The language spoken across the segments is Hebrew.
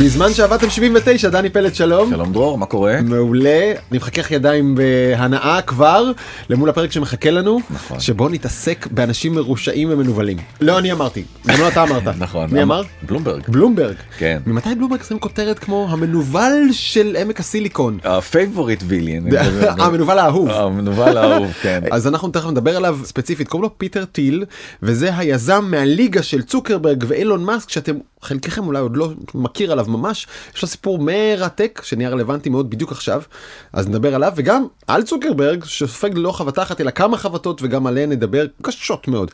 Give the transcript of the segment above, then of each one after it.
בזמן שעבדתם 79, דני פלד שלום. שלום דרור, מה קורה? מעולה, אני מחכך ידיים בהנאה כבר למול הפרק שמחכה לנו, נכון. שבו נתעסק באנשים מרושעים ומנוולים. לא אני אמרתי, גם לא אתה אמרת. נכון. מי אמר? בלומברג. בלומברג. כן. ממתי בלומברג שמים כותרת כמו המנוול של עמק הסיליקון? ה favorite villain. המנוול האהוב. המנוול האהוב, כן. אז אנחנו תכף נדבר עליו ספציפית, קוראים לו פיטר טיל, וזה היזם מהליגה של צוקרברג ואילון מאסק, שאתם חלקכם אולי עוד לא מכיר עליו ממש, יש לו סיפור מרתק שנהיה רלוונטי מאוד בדיוק עכשיו, אז נדבר עליו, וגם על צוקרברג, שסופג לא חבטה אחת אלא כמה חבטות וגם עליהן נדבר קשות מאוד.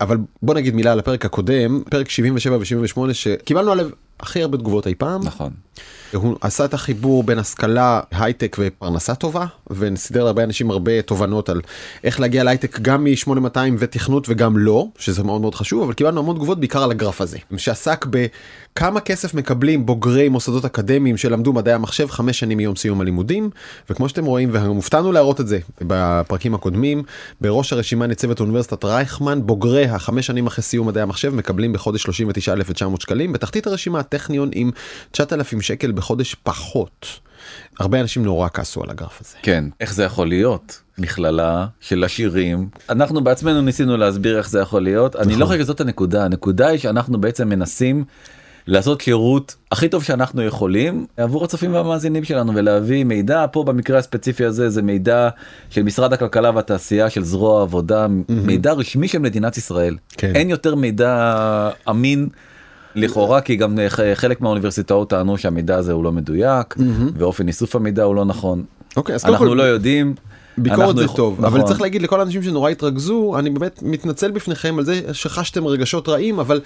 אבל בוא נגיד מילה על הפרק הקודם, פרק 77 ו-78 שקיבלנו עליו הכי הרבה תגובות אי פעם. נכון. הוא עשה את החיבור בין השכלה הייטק ופרנסה טובה וסידר להרבה אנשים הרבה תובנות על איך להגיע להייטק גם מ-8200 ותכנות וגם לא שזה מאוד מאוד חשוב אבל קיבלנו המון תגובות בעיקר על הגרף הזה שעסק בכמה כסף מקבלים בוגרי מוסדות אקדמיים שלמדו מדעי המחשב חמש שנים מיום סיום הלימודים וכמו שאתם רואים והופתענו להראות את זה בפרקים הקודמים בראש הרשימה ניצבת אוניברסיטת רייכמן בוגרי החמש שנים אחרי סיום מדעי המחשב מקבלים בחודש 39,900 שקלים בתחתית הרשימה הטכניון עם 9,000 שקל בחודש פחות. הרבה אנשים נורא כעסו על הגרף הזה. כן, איך זה יכול להיות? מכללה של עשירים. אנחנו בעצמנו ניסינו להסביר איך זה יכול להיות. אני לא חושב שזאת הנקודה, הנקודה היא שאנחנו בעצם מנסים לעשות שירות הכי טוב שאנחנו יכולים עבור הצופים והמאזינים שלנו ולהביא מידע פה במקרה הספציפי הזה זה מידע של משרד הכלכלה והתעשייה של זרוע העבודה מידע רשמי של מדינת ישראל כן. אין יותר מידע אמין. לכאורה כי גם חלק מהאוניברסיטאות טענו שהמידע הזה הוא לא מדויק ואופן איסוף המידע הוא לא נכון. אוקיי, אז אנחנו לא יודעים. ביקורת זה טוב, אבל נכון. צריך להגיד לכל האנשים שנורא התרכזו, אני באמת מתנצל בפניכם על זה שחשתם רגשות רעים, אבל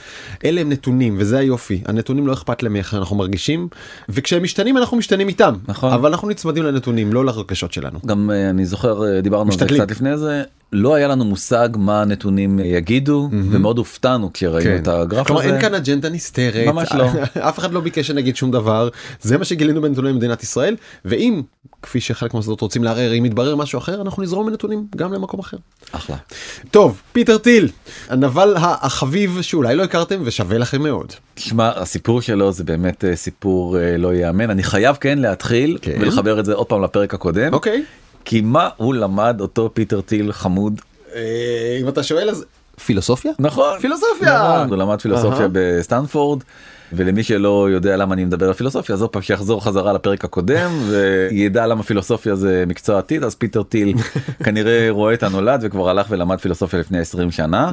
אלה הם נתונים, וזה היופי. הנתונים לא אכפת להם איך אנחנו מרגישים, וכשהם משתנים אנחנו משתנים איתם. נכון. אבל אנחנו נצמדים לנתונים, לא לרגשות שלנו. גם אה, אני זוכר אה, דיברנו על זה. קצת לפני זה לא היה לנו מושג מה הנתונים יגידו ומאוד הופתענו כשראינו כן. את הגרף כלומר הזה. אין כאן אג'נדה נסתרת, ממש לא. אף אחד לא ביקש שנגיד שום דבר, זה מה שגילינו בנתוני מדינת ישראל, ואם, כפי שחלק מהמוסדות רוצים לערער, אם יתברר משהו אחר, אנחנו נזרום בנתונים גם למקום אחר. אחלה. טוב, פיטר טיל, הנבל החביב שאולי לא הכרתם ושווה לכם מאוד. תשמע הסיפור שלו זה באמת אה, סיפור אה, לא ייאמן אני חייב כן להתחיל כן. ולחבר את זה עוד פעם לפרק הקודם אוקיי. כי מה הוא למד אותו פיטר טיל חמוד אה, אם אתה שואל אז פילוסופיה? נכון פילוסופיה! נכון, הוא למד פילוסופיה. בסטנפורד ולמי שלא יודע למה אני מדבר על פילוסופיה אז עוד פעם שיחזור חזרה לפרק הקודם וידע למה פילוסופיה זה מקצוע עתיד אז פיטר טיל כנראה רואה את הנולד וכבר הלך ולמד פילוסופיה לפני 20 שנה.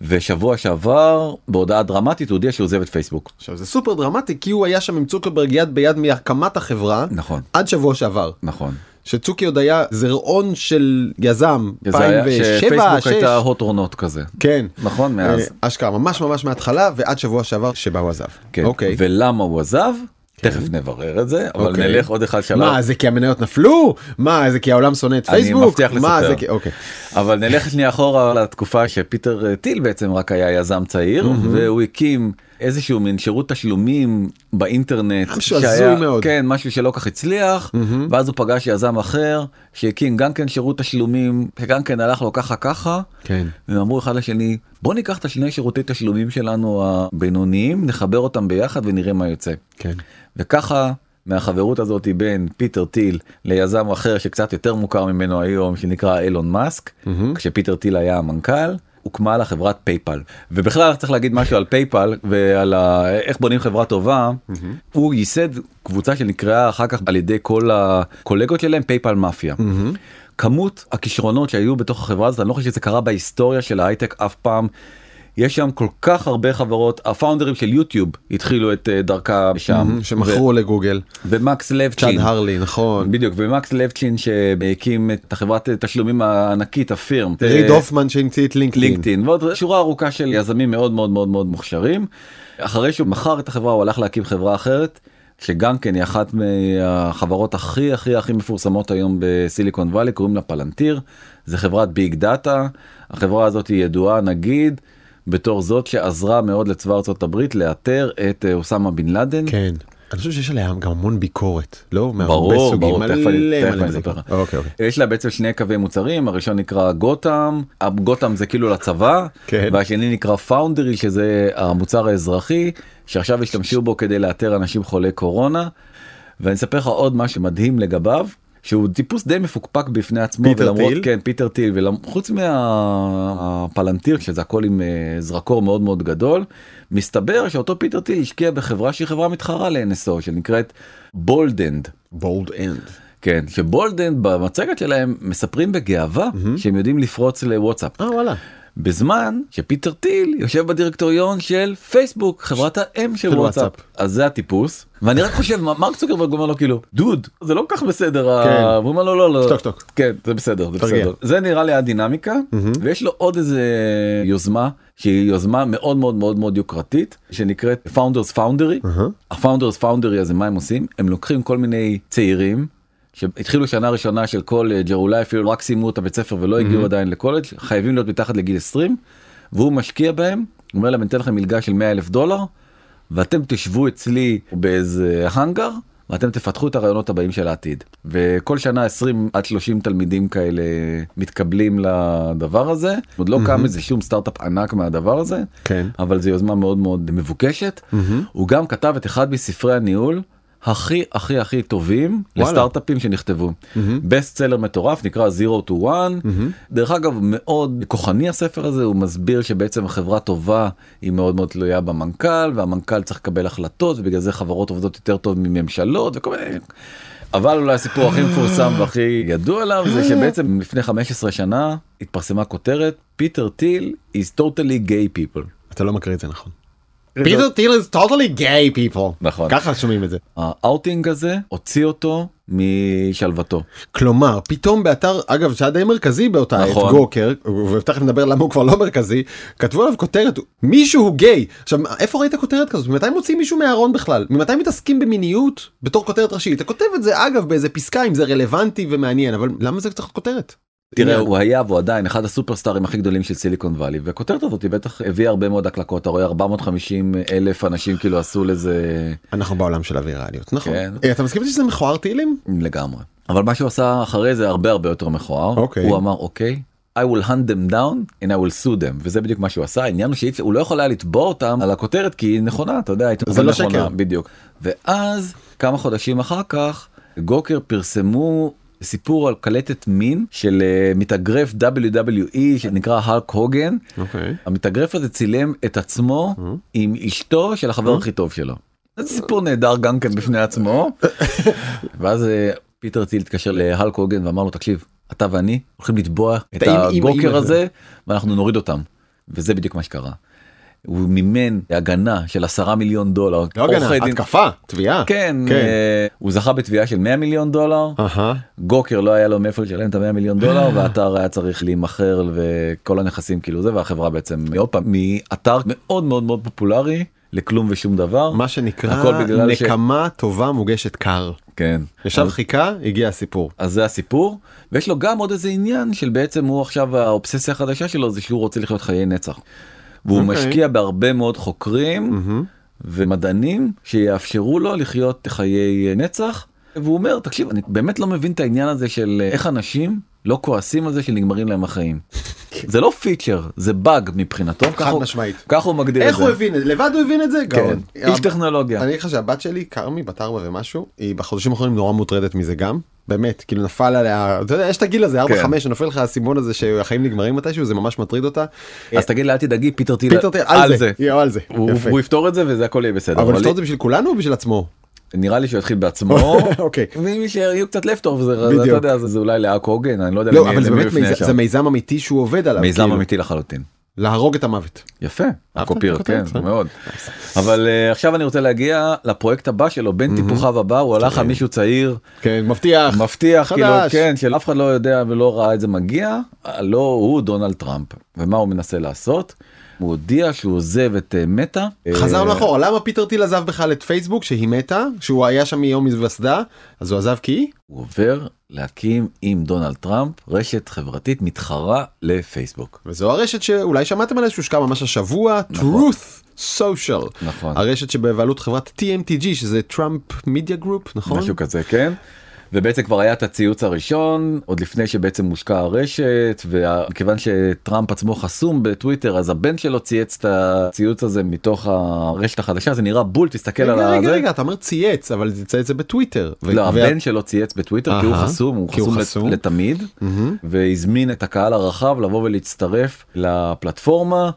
ושבוע שעבר בהודעה דרמטית הוא הודיע שהוא עוזב את פייסבוק. עכשיו זה סופר דרמטי כי הוא היה שם עם צוקרברג יד ביד מהקמת החברה נכון עד שבוע שעבר. נכון. שצוקי עוד היה זרעון של יזם, זה היה 2007, שפייסבוק 6, הייתה הוט רונות כזה. כן, נכון מאז. אה, אשכרה ממש ממש מההתחלה ועד שבוע שעבר שבה הוא עזב. כן. אוקיי. ולמה הוא עזב? תכף נברר את זה אבל אוקיי. נלך עוד אחד שלב. מה זה כי המניות נפלו? מה זה כי העולם שונא את אני פייסבוק? מבטיח מה לספר. אוקיי. אבל נלך שנייה אחורה לתקופה שפיטר אה, טיל בעצם רק היה יזם צעיר והוא הקים איזשהו מין שירות תשלומים באינטרנט משהו הזוי מאוד. כן משהו שלא כך הצליח ואז הוא פגש יזם אחר שהקים גם כן שירות תשלומים שגם כן הלך לו ככה ככה כן. והם אמרו אחד לשני בוא ניקח את השני שירותי תשלומים שלנו הבינוניים נחבר אותם ביחד ונראה מה יוצא. כן. וככה מהחברות הזאת בין פיטר טיל ליזם אחר שקצת יותר מוכר ממנו היום שנקרא אילון מאסק כשפיטר טיל היה המנכ"ל. הוקמה לה חברת PayPal ובכלל צריך להגיד משהו על PayPal ועל ה... איך בונים חברה טובה הוא ייסד קבוצה שנקראה אחר כך על ידי כל הקולגות שלהם PayPal Mafia. כמות הכישרונות שהיו בתוך החברה הזאת אני לא חושב שזה קרה בהיסטוריה של ההייטק אף פעם. יש שם כל כך הרבה חברות הפאונדרים של יוטיוב התחילו את אה, דרכם שם שמכרו לגוגל. ומקס צ'אד לבצ'ין הרלי נכון. בדיוק ומקס לבצ'ין שהקים את החברת תשלומים הענקית ה Affirm ריד הופמן שהמציא את לינקדאין. לינקדאין ועוד שורה ארוכה של יזמים מאוד מאוד מאוד מאוד מוכשרים. אחרי שהוא מכר את החברה הוא הלך להקים חברה אחרת שגם כן היא אחת מהחברות הכי הכי הכי מפורסמות היום בסיליקון וואלי קוראים לה פלנטיר זה חברת ביג דאטה החברה הזאת היא ידועה נגיד בתור זאת שעזרה מאוד לצבא ארצות הברית לאתר את אה, אוסמה בן לאדן כן. אני חושב שיש עליה גם המון ביקורת, לא? ברור, ברור, תכף אני- אספר. לך. אוקיי, אוקיי. יש לה בעצם שני קווי מוצרים הראשון נקרא Gotham Gotham זה כאילו לצבא כן. והשני נקרא Foundry שזה המוצר האזרחי שעכשיו השתמשו בו כדי לאתר אנשים חולי קורונה. ואני אספר לך עוד משהו מדהים לגביו שהוא טיפוס די מפוקפק בפני עצמו פיטר ולמרות טיל? כן פיטר טיל וחוץ מהפלנטיר שזה הכל עם אה, זרקור מאוד מאוד גדול מסתבר שאותו פיטר טיל השקיע בחברה שהיא חברה מתחרה ל-NSO שנקראת Boldend. Boldend. כן, ש Boldend במצגת שלהם מספרים בגאווה שהם יודעים לפרוץ לוואטסאפ. אה וואלה. בזמן שפיטר טיל יושב בדירקטוריון של פייסבוק, חברת האם של וואטסאפ. אז זה הטיפוס. ואני רק חושב, מה- מרק צוקרברג אומר לו כאילו, דוד, זה לא כל כך בסדר. ה-" כן. והוא אומר לו, לא, לא. שתוק, שתוק. כן, זה בסדר, זה. בסדר. זה נראה לי הדינמיקה, ויש לו עוד איזה יוזמה, שהיא יוזמה מאוד מאוד מאוד מאוד יוקרתית, שנקראת Founders Foundry. ה Founders Foundry הזה מה הם עושים הם לוקחים כל מיני צעירים שהתחילו שנה ראשונה של קולג' או אולי אפילו רק סיימו את הבית ספר ולא הגיעו עדיין לקולג' חייבים להיות מתחת לגיל 20 והוא משקיע בהם הוא אומר להם אני אתן לכם מלגה של 100 אלף דולר ואתם תשבו אצלי באיזה האנגר ואתם תפתחו את הרעיונות הבאים של העתיד. וכל שנה 20 עד 30 תלמידים כאלה מתקבלים לדבר הזה. עוד לא קם איזה שום סטארט-אפ ענק מהדבר הזה כן. אבל זו יוזמה מאוד מאוד מבוקשת. הוא גם כתב את אחד מספרי הניהול הכי הכי הכי טובים וואלה. לסטארט-אפים שנכתבו. best seller מטורף נקרא Zero to One. דרך אגב מאוד כוחני הספר הזה הוא מסביר שבעצם חברה טובה היא מאוד מאוד תלויה במנכ"ל והמנכ"ל צריך לקבל החלטות ובגלל זה חברות עובדות יותר טוב מממשלות וכל מיני. אבל אולי הסיפור הכי מפורסם והכי ידוע עליו זה שבעצם לפני 15 שנה התפרסמה כותרת פיטר טיל is totally gay people. אתה לא מקריא את זה נכון. פיטר טיל is totally gay people. נכון. ככה שומעים את זה. האאוטינג הזה הוציא אותו משלוותו. כלומר פתאום באתר אגב שהיה די מרכזי באותה עת נכון. Gawker ותכף נדבר למה הוא כבר לא מרכזי כתבו עליו כותרת מישהו גיי עכשיו איפה ראית כותרת כזאת ממתי מוצאים מישהו מהארון בכלל ממתי מתעסקים במיניות בתור כותרת ראשית אתה כותב את זה אגב באיזה פסקה אם זה רלוונטי ומעניין אבל למה זה צריך כותרת. תראה. הוא היה והוא עדיין אחד הסופרסטארים הכי גדולים של סיליקון וואלי והכותרת הזאת היא בטח הביאה הרבה מאוד הקלקות אתה רואה 450 אלף אנשים כאילו עשו לזה אנחנו בעולם של הווירליות נכון כן. אה, אתה מסכים שזה מכוער טילים לגמרי אבל מה שהוא עשה אחרי זה הרבה הרבה יותר מכוער אוקיי. הוא אמר אוקיי. I will hunt them down and I will sue them וזה בדיוק מה שהוא עשה העניין הוא שהוא לא יכול היה לתבוע אותם על הכותרת כי היא נכונה אתה יודע זה לא נכונה, שקר. בדיוק ואז כמה חודשים אחר כך גוקר פרסמו סיפור על קלטת מין של אה, מתאגרף WWE שנקרא הלק הוגן אוקיי המתאגרף הזה צילם את עצמו עם אשתו של החבר הכי טוב שלו. זה סיפור נהדר גם כן בפני עצמו. ואז פיטר טיל התקשר להלק הוגן ואמר לו תקשיב אתה ואני הולכים לתבוע את הגוקר הזה ואנחנו נוריד אותם. וזה בדיוק מה שקרה. הוא מימן הגנה של 10 מיליון דולר. לא הגנה התקפה תביעה כן, כן. אה, הוא זכה בתביעה של 100 מיליון דולר. אהה. גוקר לא היה לו מאיפה לשלם את ה-100 מיליון דולר והאתר היה צריך להימכר וכל הנכסים כאילו זה והחברה בעצם עוד פעם מאתר מאוד מאוד מאוד פופולרי לכלום ושום דבר מה שנקרא בגלל ש- נקמה טובה מוגשת קר. כן ישב אז- חיכה הגיע הסיפור. אז זה הסיפור ויש לו גם עוד איזה עניין של בעצם הוא עכשיו האובססיה החדשה שלו זה שהוא רוצה לחיות חיי נצח. והוא אוקיי. משקיע בהרבה מאוד חוקרים מהמם. ומדענים שיאפשרו לו לחיות חיי נצח והוא אומר תקשיב אני באמת לא מבין את העניין הזה של איך אנשים לא כועסים על זה שנגמרים להם החיים. זה לא פיצ'ר זה באג מבחינתו חד- משמעית. ככה הוא מגדיר את איך זה. הוא הבין את זה? לבד הוא הבין את זה? כן. איש טכנולוגיה. אני לך שהבת שלי כרמי בת ארבע ומשהו היא בחודשים האחרונים נורא מוטרדת מזה גם באמת כאילו נפל עליה אתה יודע יש את הגיל הזה 4 כן. 5 שנופל לך האסימון הזה שהחיים נגמרים מתישהו זה ממש מטריד אותה. אז תגיד לה אל תדאגי פיטר טיל על זה. יואו, על זה. הוא. הוא יפתור את זה וזה הכל יהיה בסדר. אבל אבל לפתור את זה בשביל כולנו או בשביל עצמו? נראה לי שהוא יתחיל בעצמו. אוקיי. ואם יישאר קצת לפתור זה זה זה אולי לא הוגן אני לא יודע לא אבל זה באמת. זה מיזם אמיתי שהוא עובד עליו. מיזם כאילו. אמיתי לחלוטין. להרוג את המוות. יפה. הקופיר כן הכותרת? מאוד. אבל אה, עכשיו אני רוצה להגיע לפרויקט הבא שלו בין טיפוחיו הבא הוא הלך על מישהו צעיר כן מבטיח. מבטיח כאילו. כן שאף אחד לא יודע ולא ראה את זה מגיע לא הוא דונלד טראמפ ומה הוא מנסה לעשות. הוא הודיע שהוא עוזב את אה, מטא. חזרנו אה, אחורה למה פיטר טיל עזב בכלל את פייסבוק שהיא מטא שהוא היה שם מיום היווסדה אז הוא עזב כי הוא עובר להקים עם דונלד טראמפ רשת חברתית מתחרה לפייסבוק. וזו הרשת שאולי שמעתם עליה שהושקה ממש השבוע נכון. Truth Social נכון. הרשת שבבעלות חברת TMTG שזה Trump Media Group נכון משהו כזה כן. ובעצם כבר היה את הציוץ הראשון עוד לפני שבעצם מושקת הרשת וכיוון שטראמפ עצמו חסום בטוויטר אז הבן שלו צייץ את הציוץ הזה מתוך הרשת החדשה זה נראה בול תסתכל על רגע רגע הזה. רגע אתה אומר צייץ אבל זה צייץ זה בטוויטר. ו- לא, וה- הבן שלו צייץ בטוויטר כי הוא חסום, הוא חסום לת- חסום. לתמיד, מהמם. והזמין את הקהל הרחב לבוא ולהצטרף לפלטפורמה.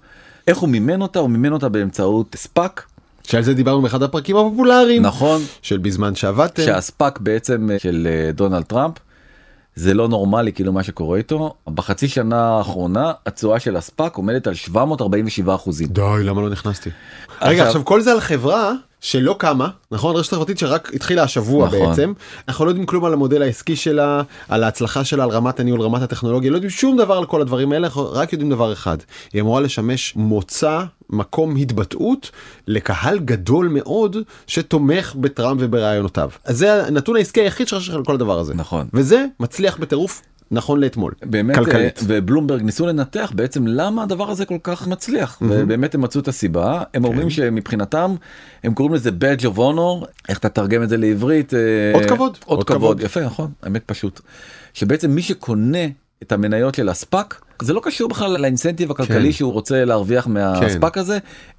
איך הוא מימן אותה? הוא מימן אותה באמצעות ספאק, שעל זה דיברנו באחד הפרקים הפופולריים נכון? של בזמן שעבדתם. שהספאק בעצם אה, של אה, דונלד טראמפ. זה לא נורמלי כאילו מה שקורה איתו בחצי שנה האחרונה התשואה של הספאק עומדת על 747 אחוזים. די למה לא נכנסתי. רגע עכשיו כל זה על חברה שלא קמה נכון? רשת חברתית שרק התחילה השבוע נכון. בעצם. אנחנו לא יודעים כלום על המודל העסקי שלה על ההצלחה שלה על רמת הניהול רמת הטכנולוגיה לא יודעים שום דבר על כל הדברים האלה אנחנו רק יודעים דבר אחד. היא אמורה לשמש מוצא מקום התבטאות לקהל גדול מאוד שתומך בטראמפ וברעיונותיו. אז זה הנתון העסקי היחיד שיש על כל הדבר הזה. נכון. וזה מצליח בטירוף נכון לאתמול באמת כלכלית. אה, ובלומברג ניסו לנתח בעצם למה הדבר הזה כל כך מצליח ובאמת הם מצאו את הסיבה הם כן. אומרים שמבחינתם הם קוראים לזה badge of honor איך אתה תרגם את זה לעברית אה, אות כבוד. אות אות כבוד כבוד. יפה נכון האמת פשוט שבעצם מי שקונה את המניות של הספאק זה לא קשור בכלל לאינסנטיב הכלכלי כן. שהוא רוצה להרוויח מהספאק הזה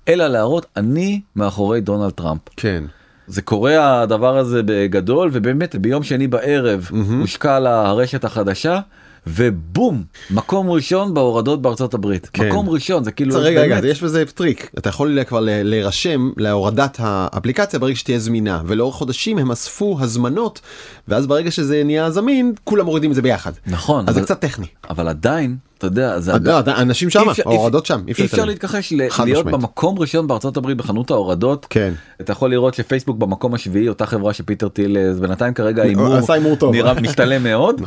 אלא להראות אני מאחורי דונלד טראמפ. כן. זה קורה הדבר הזה בגדול ובאמת ביום שני בערב הושקע לה הרשת החדשה ובום מקום ראשון בהורדות בארצות הברית כן. מקום ראשון זה כאילו רגע רגע באמת- יש בזה טריק אתה יכול כבר להירשם להורדת האפליקציה ברגע שתהיה זמינה ולאורך חודשים הם אספו הזמנות ואז ברגע שזה נהיה זמין כולם מורידים את זה ביחד נכון אז זה אבל, קצת טכני אבל עדיין אתה יודע זה לא, אתה- אנשים שם אי אפשר- ההורדות שם אי אפשר. להתכחש ל- להיות משמעית. במקום ראשון בארצות הברית בחנות ההורדות כן אתה יכול לראות שפייסבוק במקום השביעי אותה חברה שפיטר טיל אה, בינתיים כרגע ההימור עשה הימור טוב. נראה משתלם מאוד.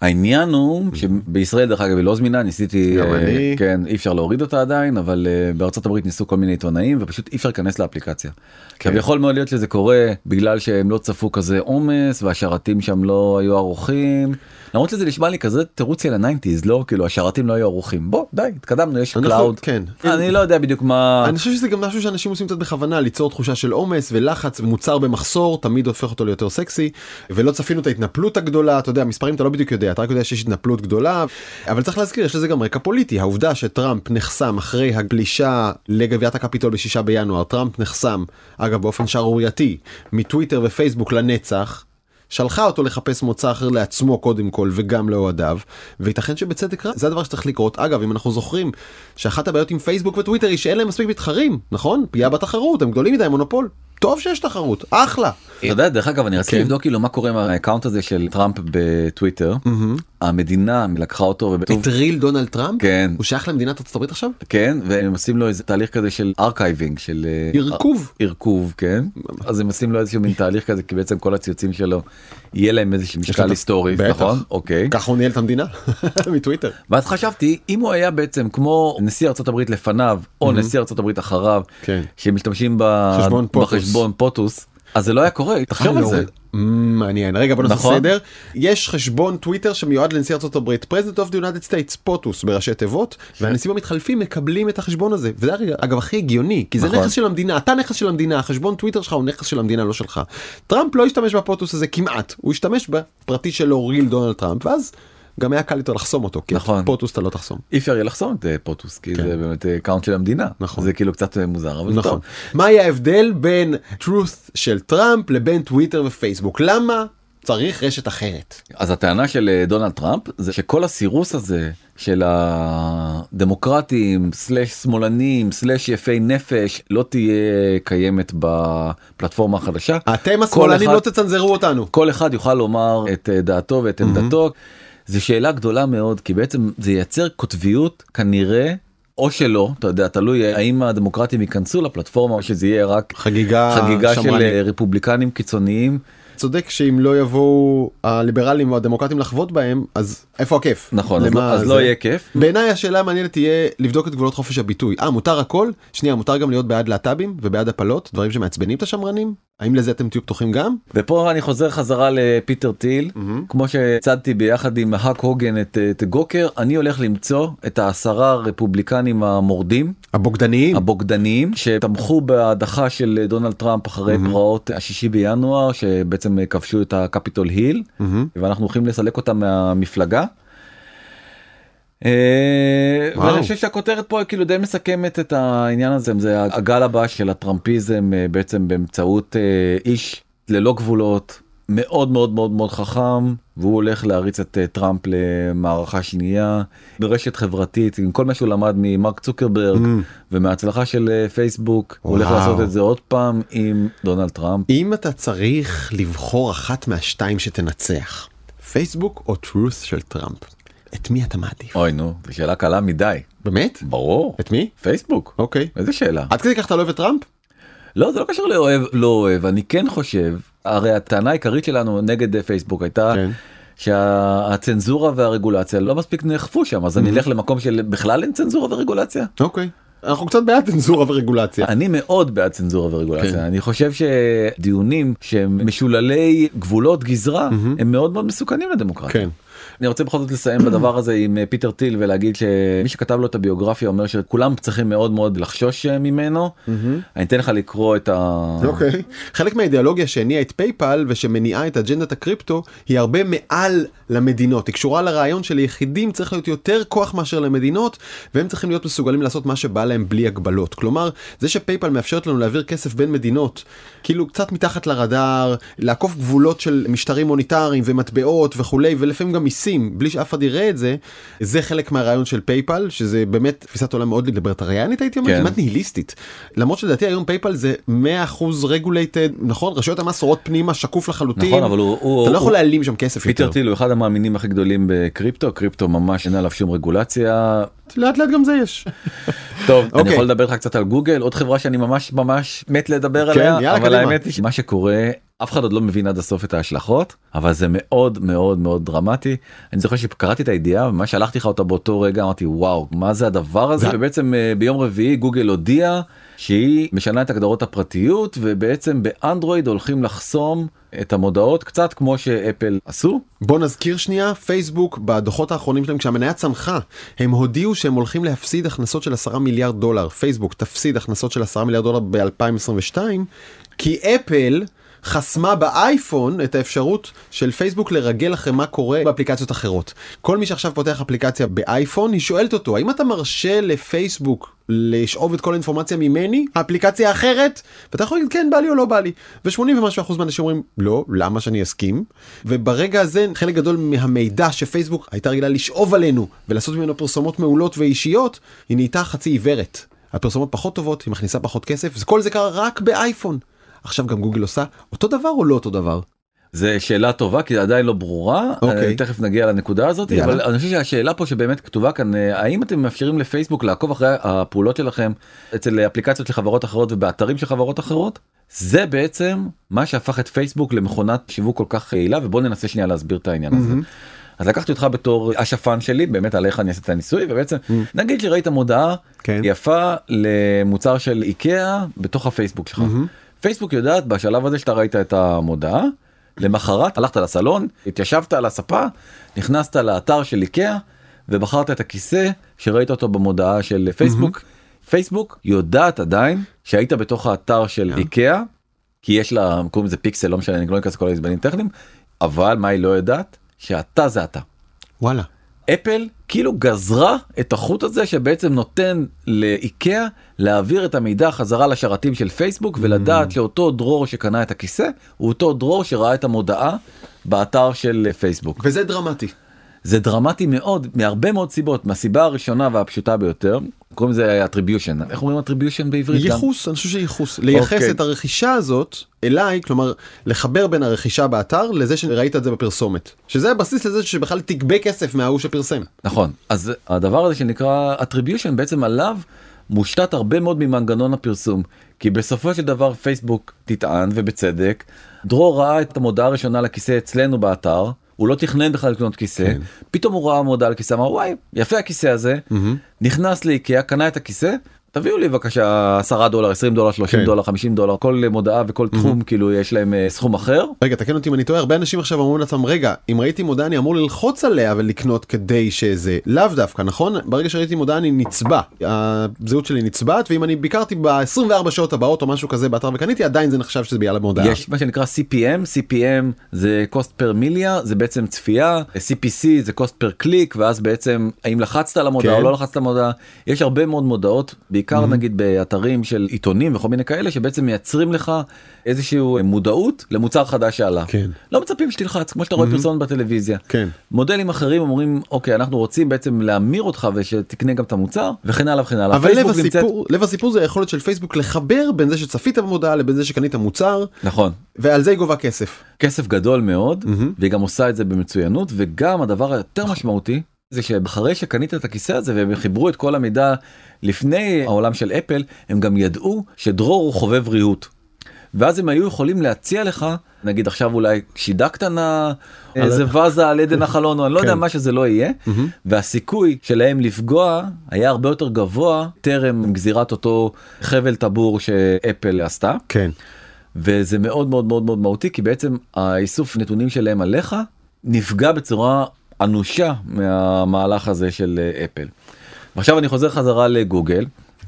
העניין הוא שבישראל דרך אגב היא לא זמינה ניסיתי גם אה, אני. כן אי אפשר להוריד אותה עדיין אבל אה, בארצות הברית ניסו כל מיני עיתונאים ופשוט אי אפשר להיכנס לאפליקציה. כן. עכשיו יכול מאוד להיות שזה קורה בגלל שהם לא צפו כזה עומס והשרתים שם לא היו ערוכים. למרות שזה נשמע לי כזה תירוץ של ה nineties לא כאילו השרתים לא היו ערוכים בוא די התקדמנו יש cloud כן. אני לא יודע בדיוק מה אני חושב שזה גם משהו שאנשים עושים קצת בכוונה ליצור תחושה של עומס ולחץ ומוצר במחסור תמיד הופך אותו ליותר סקסי ולא צפינו את ההתנפלות הגדולה אתה יודע מספרים אתה לא בדיוק יודע אתה רק יודע שיש התנפלות גדולה אבל צריך להזכיר יש לזה גם רקע פוליטי העובדה שטראמפ נחסם אחרי הגלישה לגביית הקפיטול בשישה בינואר טראמפ נחסם אגב באופן שערורייתי מטוויטר ופייסבוק לנצח. שלחה אותו לחפש מוצא אחר לעצמו קודם כל וגם לאוהדיו וייתכן שבצדק רב. זה הדבר שצריך לקרות. אגב אם אנחנו זוכרים שאחת הבעיות עם פייסבוק וטוויטר היא שאין להם מספיק מתחרים נכון? פגיעה בתחרות הם גדולים מדי מונופול טוב שיש תחרות אחלה. אתה יודע דרך אגב אני רציתי כן. לבדוק כאילו מה קורה עם ה account הזה של טראמפ בטוויטר. המדינה לקחה אותו ובטוב את real Donald Trump? כן. הוא שייך למדינת ארצות הברית עכשיו? כן והם עושים לו איזה תהליך כזה של archiving של אה, ארכוב. ארכוב כן. אז הם עושים לו איזשהו מין תהליך כזה כי בעצם כל הציוצים שלו יהיה להם איזשהו משקל היסטורי. נכון? אוקיי. ככה הוא ניהל את המדינה מטוויטר. ואז חשבתי אם הוא היה בעצם כמו נשיא ארצות הברית לפניו או נשיא ארצות הברית אחריו כן. שמשתמשים ב- חשבון POTUS. אז זה לא היה קורה תחשוב על זה. Mm, מעניין רגע בוא נעשה נכון. סדר יש חשבון טוויטר שמיועד לנשיא ארצות הברית President of the United States POTUS בראשי תיבות והנשיאים המתחלפים מקבלים את החשבון הזה וזה אגב הכי הגיוני כי זה נכון. נכס של המדינה אתה נכס של המדינה החשבון טוויטר שלך הוא נכס של המדינה לא שלך טראמפ לא השתמש ב POTUS הזה כמעט הוא השתמש בפרטי שלו real Donald Trump ואז גם היה קל יותר לחסום אותו כי נכון. את POTUS אתה לא תחסום. אי אפשר יהיה לחסום את אה, POTUS כי זה באמת account של המדינה כן. נכון. זה כאילו קצת אה, מוזר אבל נכון. טוב. מה היה ההבדל בין truth של טראמפ לבין טוויטר ופייסבוק למה צריך רשת אחרת. אז הטענה של אה, דונלד טראמפ זה שכל הסירוס הזה של הדמוקרטים slash שמאלנים slash יפי נפש לא תהיה קיימת בפלטפורמה החדשה. אתם השמאלנים אחד- לא תצנזרו אותנו. כל אחד יוכל לומר את אה, דעתו ואת עמדתו. זו שאלה גדולה מאוד כי בעצם זה ייצר קוטביות כנראה או שלא אתה יודע תלוי האם הדמוקרטים ייכנסו לפלטפורמה או שזה יהיה רק חגיגה חגיגה של. אה, רפובליקנים קיצוניים. צודק שאם לא יבואו הליברלים או הדמוקרטים לחוות בהם אז איפה הכיף? נכון אז למה לא- אז זה- לא יהיה כיף. בעיניי השאלה המעניינת תהיה לבדוק את גבולות חופש הביטוי. אה מותר הכל? שנייה מותר גם להיות בעד להט"בים ובעד הפלות דברים שמעצבנים את השמרנים האם לזה אתם תהיו פתוחים גם? ופה אני חוזר חזרה לפיטר טיל. כמו שהצגתי ביחד עם האק הוגן את, את גוקר אני הולך למצוא את העשרה רפובליקנים המורדים. הבוגדניים. הבוגדניים שתמכו בהדחה של דונלד טראמפ אחרי פרעות השישי בינואר שבעצם כבשו את הקפיטול היל ואנחנו הולכים לסלק אותם מהמפלגה. אה, וואו. ואני חושב שהכותרת פה כאילו די מסכמת את העניין הזה זה הגל הבא של הטראמפיזם אה, בעצם באמצעות אה, איש ללא גבולות מאוד מאוד מאוד מאוד חכם והוא הולך להריץ את טראמפ למערכה שנייה ברשת חברתית עם כל מה שהוא למד ממרק צוקרברג ומההצלחה של פייסבוק הוא הולך וואו. לעשות את זה עוד פעם עם דונלד טראמפ. אם אתה צריך לבחור אחת מהשתיים שתנצח פייסבוק או Truth של טראמפ את מי אתה מעדיף? אוי נו זו שאלה קלה מדי. באמת? ברור. את מי? פייסבוק. אוקיי. איזה שאלה? עד כדי כך אתה לא אוהב את טראמפ? לא זה לא קשור לאוהב לא אוהב אני כן חושב הרי הטענה העיקרית שלנו נגד אה, פייסבוק הייתה כן. שהצנזורה והרגולציה לא מספיק נאכפו שם אז אני אלך למקום של בכלל אין צנזורה ורגולציה. אוקיי. אנחנו קצת בעד צנזורה ורגולציה. אני מאוד בעד צנזורה כן. ורגולציה אני חושב שדיונים שהם משוללי גבולות גזרה הם מאוד מאוד מסוכנים לדמוקרטיה. כן. אני רוצה בכל זאת לסיים בדבר הזה עם אה, פיטר טיל ולהגיד שמי שכתב לו את הביוגרפיה אומר שכולם צריכים מאוד מאוד לחשוש אה, ממנו. אני אתן לך לקרוא את ה... אוקיי. חלק מהאידיאולוגיה שהניעה את פייפל ושמניעה את אג'נדת הקריפטו היא הרבה מעל למדינות היא קשורה לרעיון שליחידים צריך להיות יותר כוח מאשר למדינות והם צריכים להיות מסוגלים לעשות מה שבא להם בלי הגבלות כלומר זה שפייפל מאפשרת לנו להעביר כסף בין מדינות כאילו קצת מתחת לרדאר לעקוף גבולות של משטרים מוניטריים ומטבעות וכולי ולפעמים גם מיסים בלי שאף אחד יראה את זה זה חלק מהרעיון של פייפל שזה באמת תפיסת עולם מאוד ליברטריאנית הייתי אומר כן. כמעט ניהיליסטית למרות שלדעתי היום פייפל זה 100% regulated נכון רשויות המס רואות פנימה שקוף לחלוטין נכון אבל הוא, הוא, אתה לא יכול להעלים שם כסף פיטר יותר טיל הוא אחד המאמינים הכי גדולים בקריפטו קריפטו ממש אין עליו שום רגולציה לאט לאט גם זה יש טוב אני אוקיי. יכול לדבר איתך קצת על גוגל עוד חברה שאני ממש ממש מת לדבר כן, עליה אבל. האמת היא שמה שקורה אף אחד עוד לא מבין עד הסוף את ההשלכות אבל זה מאוד מאוד מאוד דרמטי. אני זוכר שקראתי את הידיעה ומה שלחתי לך אותה באותו רגע אמרתי וואו מה זה הדבר הזה? זה- ובעצם אה, ביום רביעי גוגל הודיעה שהיא משנה את הגדרות הפרטיות ובעצם באנדרואיד הולכים לחסום את המודעות קצת כמו שאפל עשו. בוא נזכיר שנייה פייסבוק בדוחות האחרונים שלהם כשהמניה צמחה הם הודיעו שהם הולכים להפסיד הכנסות של 10 מיליארד דולר. פייסבוק תפסיד הכנסות של 10 מיליארד דולר ב-2022 כי אפל חסמה באייפון את האפשרות של פייסבוק לרגל אחרי מה קורה באפליקציות אחרות. כל מי שעכשיו פותח אפליקציה באייפון היא שואלת אותו האם אתה מרשה לפייסבוק לשאוב את כל האינפורמציה ממני האפליקציה האחרת ואתה יכול להגיד כן בא לי או לא בא לי ו-80 ומשהו אחוז מהאנשים אומרים לא למה שאני אסכים וברגע הזה חלק גדול מהמידע שפייסבוק הייתה רגילה לשאוב עלינו ולעשות ממנו פרסומות מעולות ואישיות היא נהייתה חצי עיוורת. הפרסומות פחות טובות היא מכניסה פחות כסף וכל זה קרה רק באייפון. עכשיו גם גוגל עושה אותו דבר או לא אותו דבר. זה שאלה טובה כי עדיין לא ברורה אוקיי. אה, תכף נגיע לנקודה הזאת יאללה. אבל אני חושב שהשאלה פה שבאמת כתובה כאן אה, האם אתם מאפשרים לפייסבוק לעקוב אחרי הפעולות שלכם אצל אפליקציות של חברות אחרות ובאתרים של חברות אחרות זה בעצם מה שהפך את פייסבוק למכונת שיווק כל כך יעילה ובוא ננסה שנייה להסביר את העניין הזה. אז לקחתי אותך בתור השפן שלי באמת עליך אני אעשה את הניסוי ובעצם נגיד שראית מודעה כן. יפה למוצר של איקאה בתוך הפייסבוק שלך. פייסבוק יודעת בשלב הזה שאתה ראית את המודעה למחרת הלכת לסלון התיישבת על הספה נכנסת לאתר של איקאה ובחרת את הכיסא שראית אותו במודעה של פייסבוק. פייסבוק יודעת עדיין שהיית בתוך האתר של איקאה כי יש לה קוראים לזה פיקסל לא משנה אני לא אכנס לכל ההסברים טכניים אבל מה היא לא יודעת שאתה זה אתה. וואלה. אפל כאילו גזרה את החוט הזה שבעצם נותן לאיקאה להעביר את המידע חזרה לשרתים של פייסבוק ולדעת שאותו דרור שקנה את הכיסא הוא אותו דרור שראה את המודעה באתר של פייסבוק. וזה דרמטי. זה דרמטי מאוד מהרבה מאוד סיבות מהסיבה הראשונה והפשוטה ביותר קוראים לזה attribution איך אומרים attribution בעברית? גם? ייחוס אני חושב שייחוס לייחס אוקיי. את הרכישה הזאת אליי כלומר לחבר בין הרכישה באתר לזה שראית את זה בפרסומת שזה הבסיס לזה שבכלל תגבה כסף מההוא שפרסם. נכון אז הדבר הזה שנקרא attribution בעצם עליו מושתת הרבה מאוד ממנגנון הפרסום כי בסופו של דבר פייסבוק תטען ובצדק דרור ראה את המודעה הראשונה לכיסא אצלנו באתר. הוא לא תכנן בכלל לקנות כיסא, כן. פתאום הוא ראה מודעה על כיסא, אמר וואי יפה הכיסא הזה, mm-hmm. נכנס לאיקאה, קנה את הכיסא, תביאו לי בבקשה 10 דולר 20 דולר 30 כן. דולר 50 דולר כל מודעה וכל תחום mm-hmm. כאילו יש להם uh, סכום אחר. רגע תקן אותי אם אני טועה הרבה אנשים עכשיו אומרים לעצמם רגע אם ראיתי מודעה אני אמור ללחוץ עליה ולקנות כדי שזה לאו דווקא נכון ברגע שראיתי מודעה אני נצבע הזהות שלי נצבעת ואם אני ביקרתי ב-24 שעות הבאות או משהו כזה באתר וקניתי עדיין זה נחשב שזה בגלל המודעה. יש מה שנקרא CPM CPM זה cost per מיליאר זה בעצם צפייה CPC זה cost per click ואז בעצם האם לחצת על המודעה כן. או לא לחצת על המודעה יש הרבה מאוד מודעות בעיקר mm-hmm. נגיד באתרים של עיתונים וכל מיני כאלה שבעצם מייצרים לך איזושהי מודעות למוצר חדש שעלה. כן. לא מצפים שתלחץ כמו שאתה רואה mm-hmm. פרסומת בטלוויזיה. כן. מודלים אחרים אומרים אוקיי אנחנו רוצים בעצם להמיר אותך ושתקנה גם את המוצר וכן הלאה וכן הלאה. אבל לב הסיפור, נמצאת... לב הסיפור זה היכולת של פייסבוק לחבר בין זה שצפית במודעה לבין זה שקנית מוצר. נכון. ועל זה היא גובה כסף. כסף גדול מאוד mm-hmm. והיא גם עושה את זה במצוינות וגם הדבר היותר משמעותי זה שאחרי שקנית את הכיסא הזה והם חיברו את כל המידע לפני העולם של אפל הם גם ידעו שדרור הוא חובב ריהוט. ואז הם היו יכולים להציע לך נגיד עכשיו אולי שידקת נא איזה ואזה על עדן החלון או אני לא יודע כן. מה שזה לא יהיה והסיכוי שלהם לפגוע היה הרבה יותר גבוה טרם גזירת אותו חבל טבור שאפל עשתה. כן. וזה מאוד מאוד מאוד מאוד מהותי כי בעצם האיסוף נתונים שלהם עליך נפגע בצורה אנושה מהמהלך הזה של אה, אפל. ועכשיו אני חוזר חזרה לגוגל.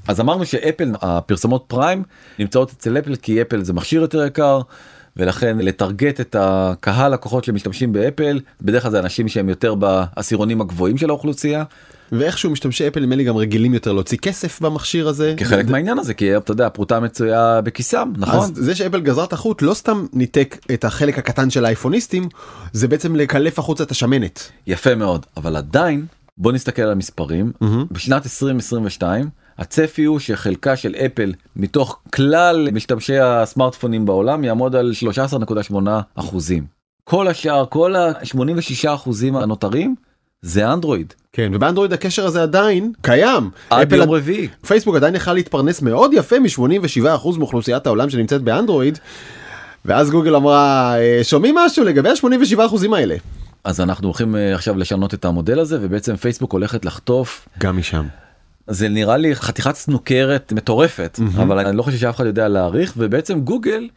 אז אמרנו שאפל הפרסומות prime נמצאות אצל אפל כי אפל זה מכשיר יותר יקר ולכן לטרגט את הקהל לקוחות שמשתמשים באפל בדרך כלל זה אנשים שהם יותר בעשירונים הגבוהים של האוכלוסייה. ואיכשהו משתמשי אפל נדמה לי גם רגילים יותר להוציא כסף במכשיר הזה כחלק ו... מהעניין הזה כי אתה יודע הפרוטה מצויה בכיסם נכון אז זה שאפל גזר את החוט לא סתם ניתק את החלק הקטן של האייפוניסטים זה בעצם לקלף החוצה את השמנת יפה מאוד אבל עדיין בוא נסתכל על המספרים mm-hmm. בשנת 2022 הצפי הוא שחלקה של אפל מתוך כלל משתמשי הסמארטפונים בעולם יעמוד על 13.8 אחוזים. כל השאר כל ה-86 אחוזים הנותרים זה אנדרואיד. כן ובאנדרואיד הקשר הזה עדיין קיים. עד יום רביעי. פייסבוק עדיין יכל להתפרנס מאוד יפה מ-87% מאוכלוסיית העולם שנמצאת באנדרואיד. ואז גוגל אמרה אה, שומעים משהו לגבי ה-87% האלה. אז אנחנו הולכים אה, עכשיו לשנות את המודל הזה ובעצם פייסבוק הולכת לחטוף גם משם. זה נראה לי חתיכת סנוקרת מטורפת mm-hmm. אבל אני לא חושב שאף אחד יודע להעריך ובעצם גוגל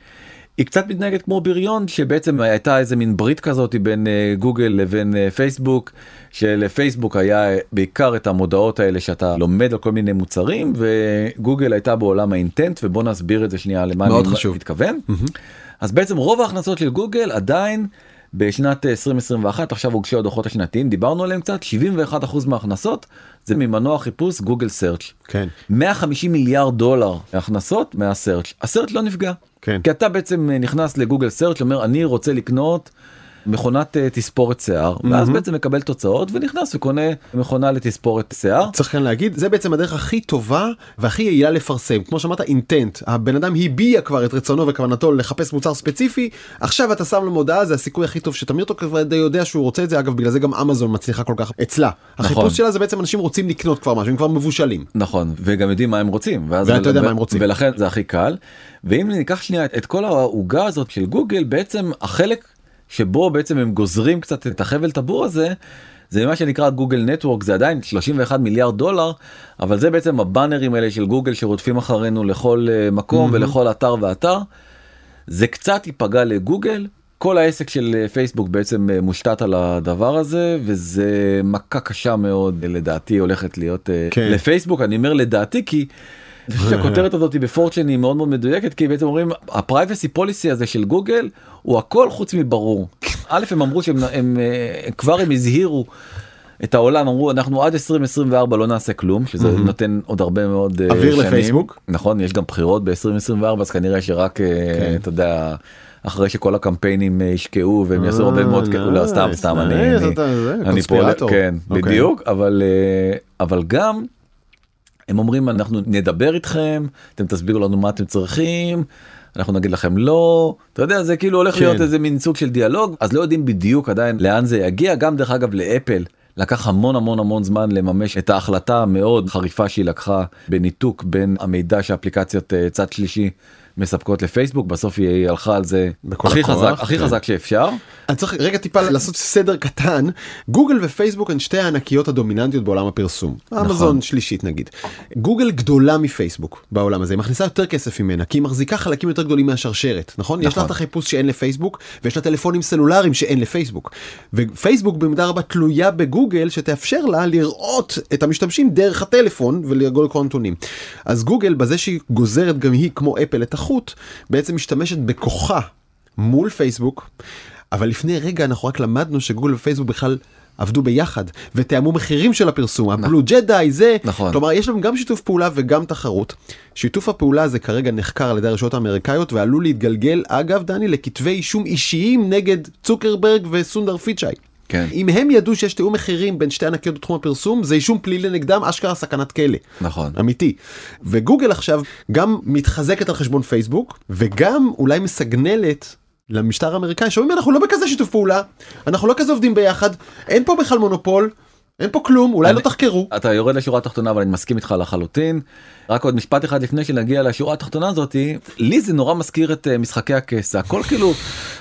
היא קצת מתנהגת כמו בריון שבעצם הייתה איזה מין ברית כזאת בין uh, גוגל לבין uh, פייסבוק שלפייסבוק היה בעיקר את המודעות האלה שאתה לומד על כל מיני מוצרים וגוגל הייתה בעולם האינטנט ובוא נסביר את זה שנייה למה אני חשוב. מתכוון. Mm-hmm. אז בעצם רוב ההכנסות של גוגל עדיין בשנת 2021 עכשיו הוגשו הדוחות השנתיים דיברנו עליהם קצת 71% מההכנסות זה ממנוע חיפוש גוגל סרצ' כן. 150 מיליארד דולר הכנסות מהסרצ' הסרצ' לא נפגע. כן. כי אתה בעצם נכנס לגוגל סרצ' אומר אני רוצה לקנות מכונת אה, תספורת שיער mm-hmm. ואז בעצם מקבל תוצאות ונכנס וקונה מכונה לתספורת שיער. צריך כאן להגיד זה בעצם הדרך הכי טובה והכי יעילה לפרסם כמו שאמרת אינטנט הבן אדם הביע כבר את רצונו וכוונתו לחפש מוצר ספציפי עכשיו אתה שם לו מודעה זה הסיכוי הכי טוב שתמיר אותו כבר די יודע שהוא רוצה את זה אגב בגלל זה גם אמזון מצליחה כל כך אצלה. נכון. החיפוש שלה זה בעצם אנשים רוצים לקנות כבר משהו הם כבר מבושלים. נכון וגם יודעים מה הם רוצים ואז ואתה יודע מה הם רוצים ולכן זה הכי קל ואם ניקח שנייה את כל העוגה הזאת של גוגל בעצם החלק שבו בעצם הם גוזרים קצת את החבל טבור הזה. זה מה שנקרא Google Network זה עדיין 31 מיליארד דולר אבל זה בעצם הבאנרים האלה של גוגל שרודפים אחרינו לכל אה, מקום mm-hmm. ולכל אתר ואתר. זה קצת ייפגע לגוגל כל העסק של אה, פייסבוק בעצם אה, מושתת על הדבר הזה וזה מכה קשה מאוד לדעתי הולכת להיות כן. לפייסבוק אני אומר לדעתי כי. אני חושב שהכותרת הזאת בפורצ'ן היא מאוד מאוד מדויקת כי בעצם אומרים ה privacy policy הזה של גוגל הוא הכל חוץ מברור. א' הם אמרו שהם הם, אה, כבר הם הזהירו את העולם אמרו אנחנו עד 2024 לא נעשה כלום שזה mm-hmm. נותן עוד הרבה מאוד אה, אוויר שנים. לפייסבוק נכון יש גם בחירות ב-2024 אז כנראה שרק אה, כן. אתה יודע. אחרי שכל הקמפיינים ישקעו והם יעשו הרבה מאוד לא סתם סתם אני אני פה כן אוקיי. בדיוק אבל אבל גם הם אומרים אנחנו נדבר איתכם אתם תסבירו לנו מה אתם צריכים אנחנו נגיד לכם לא אתה יודע זה כאילו הולך כן. להיות איזה מין סוג של דיאלוג אז לא יודעים בדיוק עדיין לאן זה יגיע גם דרך אגב לאפל לקח המון המון המון זמן לממש את ההחלטה המאוד חריפה שהיא לקחה בניתוק בין המידע שאפליקציות אה, צד שלישי מספקות לפייסבוק בסוף היא הלכה על זה הכי חזק הכי כן. חזק שאפשר. אני צריך רגע טיפה לעשות סדר קטן גוגל ופייסבוק הן שתי הענקיות הדומיננטיות בעולם הפרסום נכון. אמזון שלישית נגיד גוגל גדולה מפייסבוק בעולם הזה היא מכניסה יותר כסף ממנה כי היא מחזיקה חלקים יותר גדולים מהשרשרת נכון, יש לה נכון. את החיפוש שאין לפייסבוק ויש לה טלפונים סלולריים שאין לפייסבוק ופייסבוק במידה רבה תלויה בגוגל שתאפשר לה לראות את המשתמשים דרך הטלפון ולגול כל הנתונים אז גוגל בזה שהיא גוזרת גם היא כמו אפל את החוט בעצם משתמשת בכוחה מול פייסבוק אבל לפני רגע אנחנו רק למדנו שגוגל ופייסבוק בכלל עבדו ביחד ותאמו מחירים של הפרסום הבלו ג'די זה נכון. כלומר יש להם גם שיתוף פעולה וגם תחרות שיתוף הפעולה הזה כרגע נחקר על ידי הרשויות האמריקאיות ועלול להתגלגל אגב דני לכתבי אישום אישיים נגד צוקרברג וסונדר פיצ'אי. כן. אם הם ידעו שיש תיאום מחירים בין שתי ענקיות בתחום הפרסום זה אישום פלילי נגדם אשכרה סכנת כלא. נכון. אמיתי. וגוגל עכשיו גם מתחזקת על חשבון פייסבוק וגם אולי מסגנלת למשטר האמריקאי שאומרים אנחנו לא בכזה שיתוף פעולה אנחנו לא כזה עובדים ביחד אין פה בכלל מונופול אין פה כלום אולי אני- לא תחקרו. אתה יורד לשורה התחתונה אבל אני מסכים איתך לחלוטין. רק עוד משפט אחד לפני שנגיע לשורה התחתונה הזאתי לי זה נורא מזכיר את אה, משחקי הכס הכל כאילו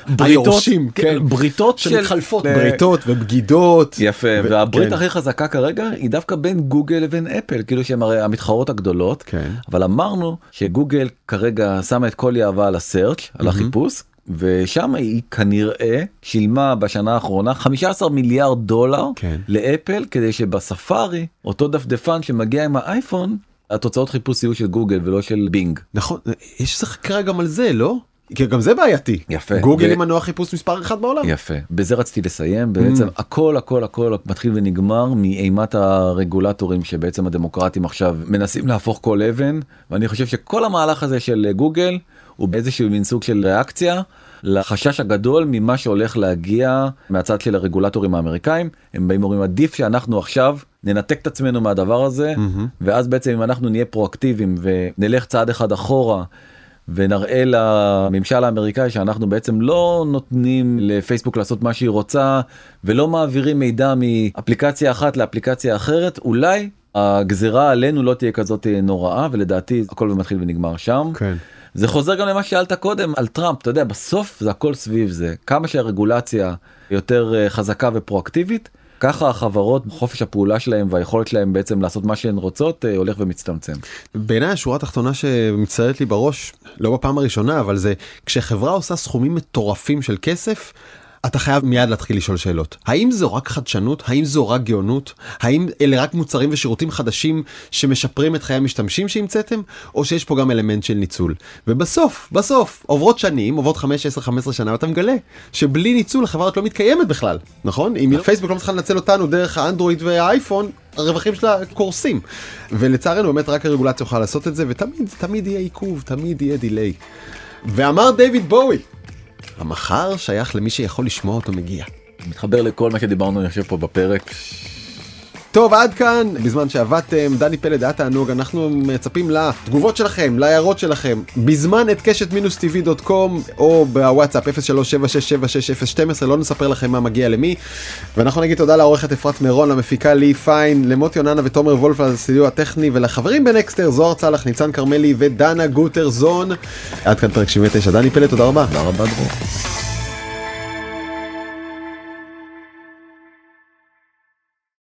בריתות היורשים, כן. בריתות של שמתחלפות אה, בריתות ובגידות. יפה ו- והברית כן. הכי חזקה כרגע היא דווקא בין גוגל לבין אפל כאילו שהם הרי המתחרות הגדולות כן. אבל אמרנו שגוגל כרגע שמה את כל יהבה על הסרצ' על החיפוש ושם היא כנראה שילמה בשנה האחרונה 15 מיליארד דולר כן. לאפל כדי שבספארי אותו דפדפן שמגיע עם האייפון התוצאות חיפוש יהיו של גוגל ולא של בינג. נכון יש איזה חקרה גם על זה לא? כי גם זה בעייתי. יפה. גוגל ו- היא מנוע חיפוש מספר אחד בעולם. יפה בזה רציתי לסיים בעצם הכל הכל הכל מתחיל ונגמר מאימת הרגולטורים שבעצם הדמוקרטים עכשיו מנסים להפוך כל אבן ואני חושב שכל המהלך הזה של גוגל הוא באיזשהו מין סוג של ריאקציה לחשש הגדול ממה שהולך להגיע מהצד של הרגולטורים האמריקאים הם באים ואומרים עדיף שאנחנו עכשיו ננתק את עצמנו מהדבר הזה ואז בעצם אם אנחנו נהיה פרואקטיביים ונלך צעד אחד אחורה ונראה לממשל האמריקאי שאנחנו בעצם לא נותנים לפייסבוק לעשות מה שהיא רוצה ולא מעבירים מידע מאפליקציה אחת לאפליקציה אחרת אולי הגזירה עלינו לא תהיה כזאת נוראה ולדעתי הכל מתחיל ונגמר שם. כן. זה חוזר גם למה ששאלת קודם על טראמפ אתה יודע בסוף זה הכל סביב זה כמה שהרגולציה יותר אה, חזקה ופרואקטיבית ככה החברות חופש הפעולה שלהם והיכולת שלהם בעצם לעשות מה שהן רוצות אה, הולך ומצטמצם. בעיניי השורה התחתונה שמצטיירת לי בראש לא בפעם הראשונה אבל זה כשחברה עושה סכומים מטורפים של כסף. אתה חייב מיד להתחיל לשאול שאלות. האם זו רק חדשנות? האם זו רק גאונות? האם אלה רק מוצרים ושירותים חדשים שמשפרים את חיי המשתמשים שהמצאתם? או שיש פה גם אלמנט של ניצול? ובסוף בסוף עוברות שנים עוברות 5 10 15 שנה ואתה מגלה שבלי ניצול החברה הזאת לא מתקיימת בכלל נכון? אם פייסבוק לא מצליחה לנצל אותנו דרך האנדרואיד והאייפון הרווחים שלה קורסים. ולצערנו באמת רק הרגולציה יכולה לעשות את זה ותמיד תמיד יהיה עיכוב תמיד יהיה דיליי. ואמר דיוויד בואי המחר שייך למי שיכול לשמוע אותו מגיע. מתחבר לכל מה שדיברנו אני חושב פה בפרק טוב עד כאן בזמן שעבדתם דני פלד היה תענוג אנחנו מצפים לתגובות שלכם להערות שלכם בזמן at קשת מינוס TV dot com או בוואטסאפ 0377660012 לא נספר לכם מה מגיע למי ואנחנו נגיד תודה לעורכת אפרת מירון למפיקה לי פיין למוטי אוננה ותומר וולף על הסיוע הטכני ולחברים בנקסטר זוהר צלח ניצן כרמלי ודנה גוטרזון עד כאן פרק 79 דני פלד תודה רבה. תודה רבה דרור.